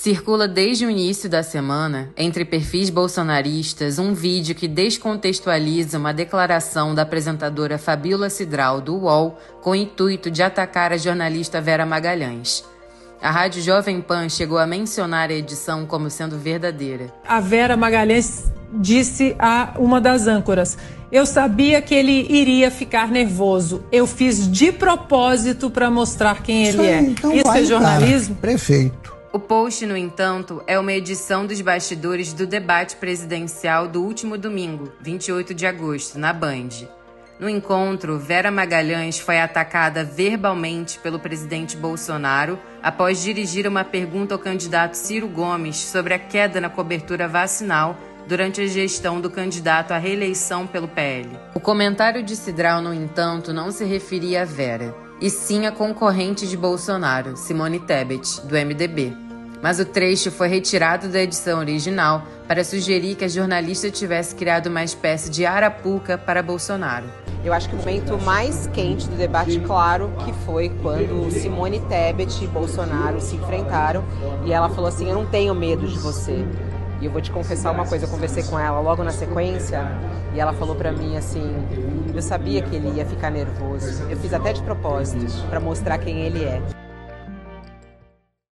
Circula desde o início da semana, entre perfis bolsonaristas, um vídeo que descontextualiza uma declaração da apresentadora Fabiola Cidral do UOL com o intuito de atacar a jornalista Vera Magalhães. A Rádio Jovem Pan chegou a mencionar a edição como sendo verdadeira. A Vera Magalhães disse a uma das âncoras: Eu sabia que ele iria ficar nervoso. Eu fiz de propósito para mostrar quem Isso ele aí, é. então Isso é jornalismo? Prefeito. O post, no entanto, é uma edição dos bastidores do debate presidencial do último domingo, 28 de agosto, na Band. No encontro, Vera Magalhães foi atacada verbalmente pelo presidente Bolsonaro após dirigir uma pergunta ao candidato Ciro Gomes sobre a queda na cobertura vacinal durante a gestão do candidato à reeleição pelo PL. O comentário de Cidral, no entanto, não se referia a Vera, e sim a concorrente de Bolsonaro, Simone Tebet, do MDB. Mas o trecho foi retirado da edição original para sugerir que a jornalista tivesse criado uma espécie de arapuca para Bolsonaro. Eu acho que o momento mais quente do debate, claro, que foi quando Simone Tebet e Bolsonaro se enfrentaram e ela falou assim: Eu não tenho medo de você. E eu vou te confessar uma coisa, eu conversei com ela logo na sequência e ela falou pra mim assim: Eu sabia que ele ia ficar nervoso. Eu fiz até de propósito para mostrar quem ele é.